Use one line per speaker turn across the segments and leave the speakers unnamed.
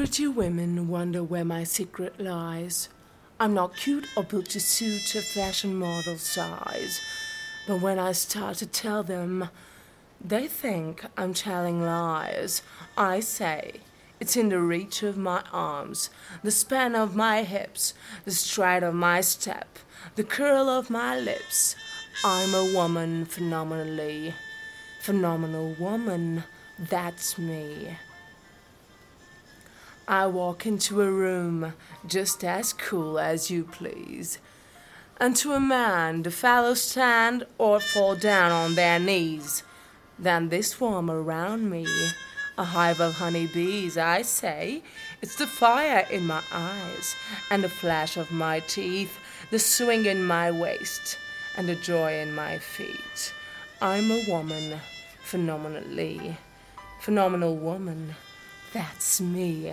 Pretty women wonder where my secret lies. I'm not cute or built to suit a fashion model size. But when I start to tell them, they think I'm telling lies. I say, it's in the reach of my arms, the span of my hips, the stride of my step, the curl of my lips. I'm a woman phenomenally. Phenomenal woman, that's me. I walk into a room just as cool as you please. And to a man, the fellows stand or fall down on their knees. Then they swarm around me, a hive of honey bees, I say. It's the fire in my eyes, and the flash of my teeth, the swing in my waist, and the joy in my feet. I'm a woman, phenomenally. Phenomenal woman, that's me.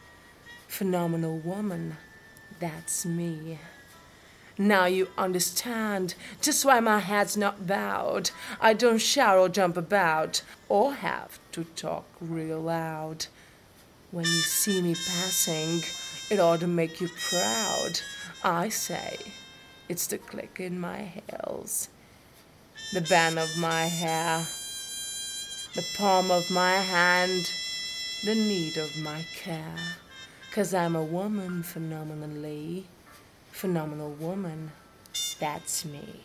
Phenomenal woman, that's me. Now you understand just why my head's not bowed. I don't shout or jump about or have to talk real loud. When you see me passing, it ought to make you proud. I say, it's the click in my heels, the band of my hair, the palm of my hand, the need of my care. Cause I'm a woman phenomenally, phenomenal woman. That's me.